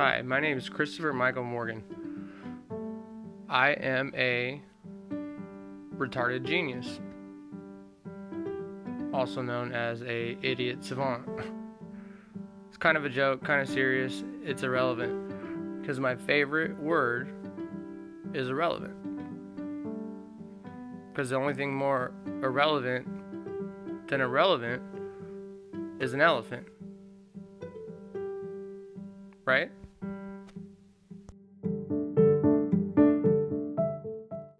Hi, my name is Christopher Michael Morgan. I am a retarded genius, also known as a idiot savant. It's kind of a joke, kind of serious. It's irrelevant because my favorite word is irrelevant. Because the only thing more irrelevant than irrelevant is an elephant. Right?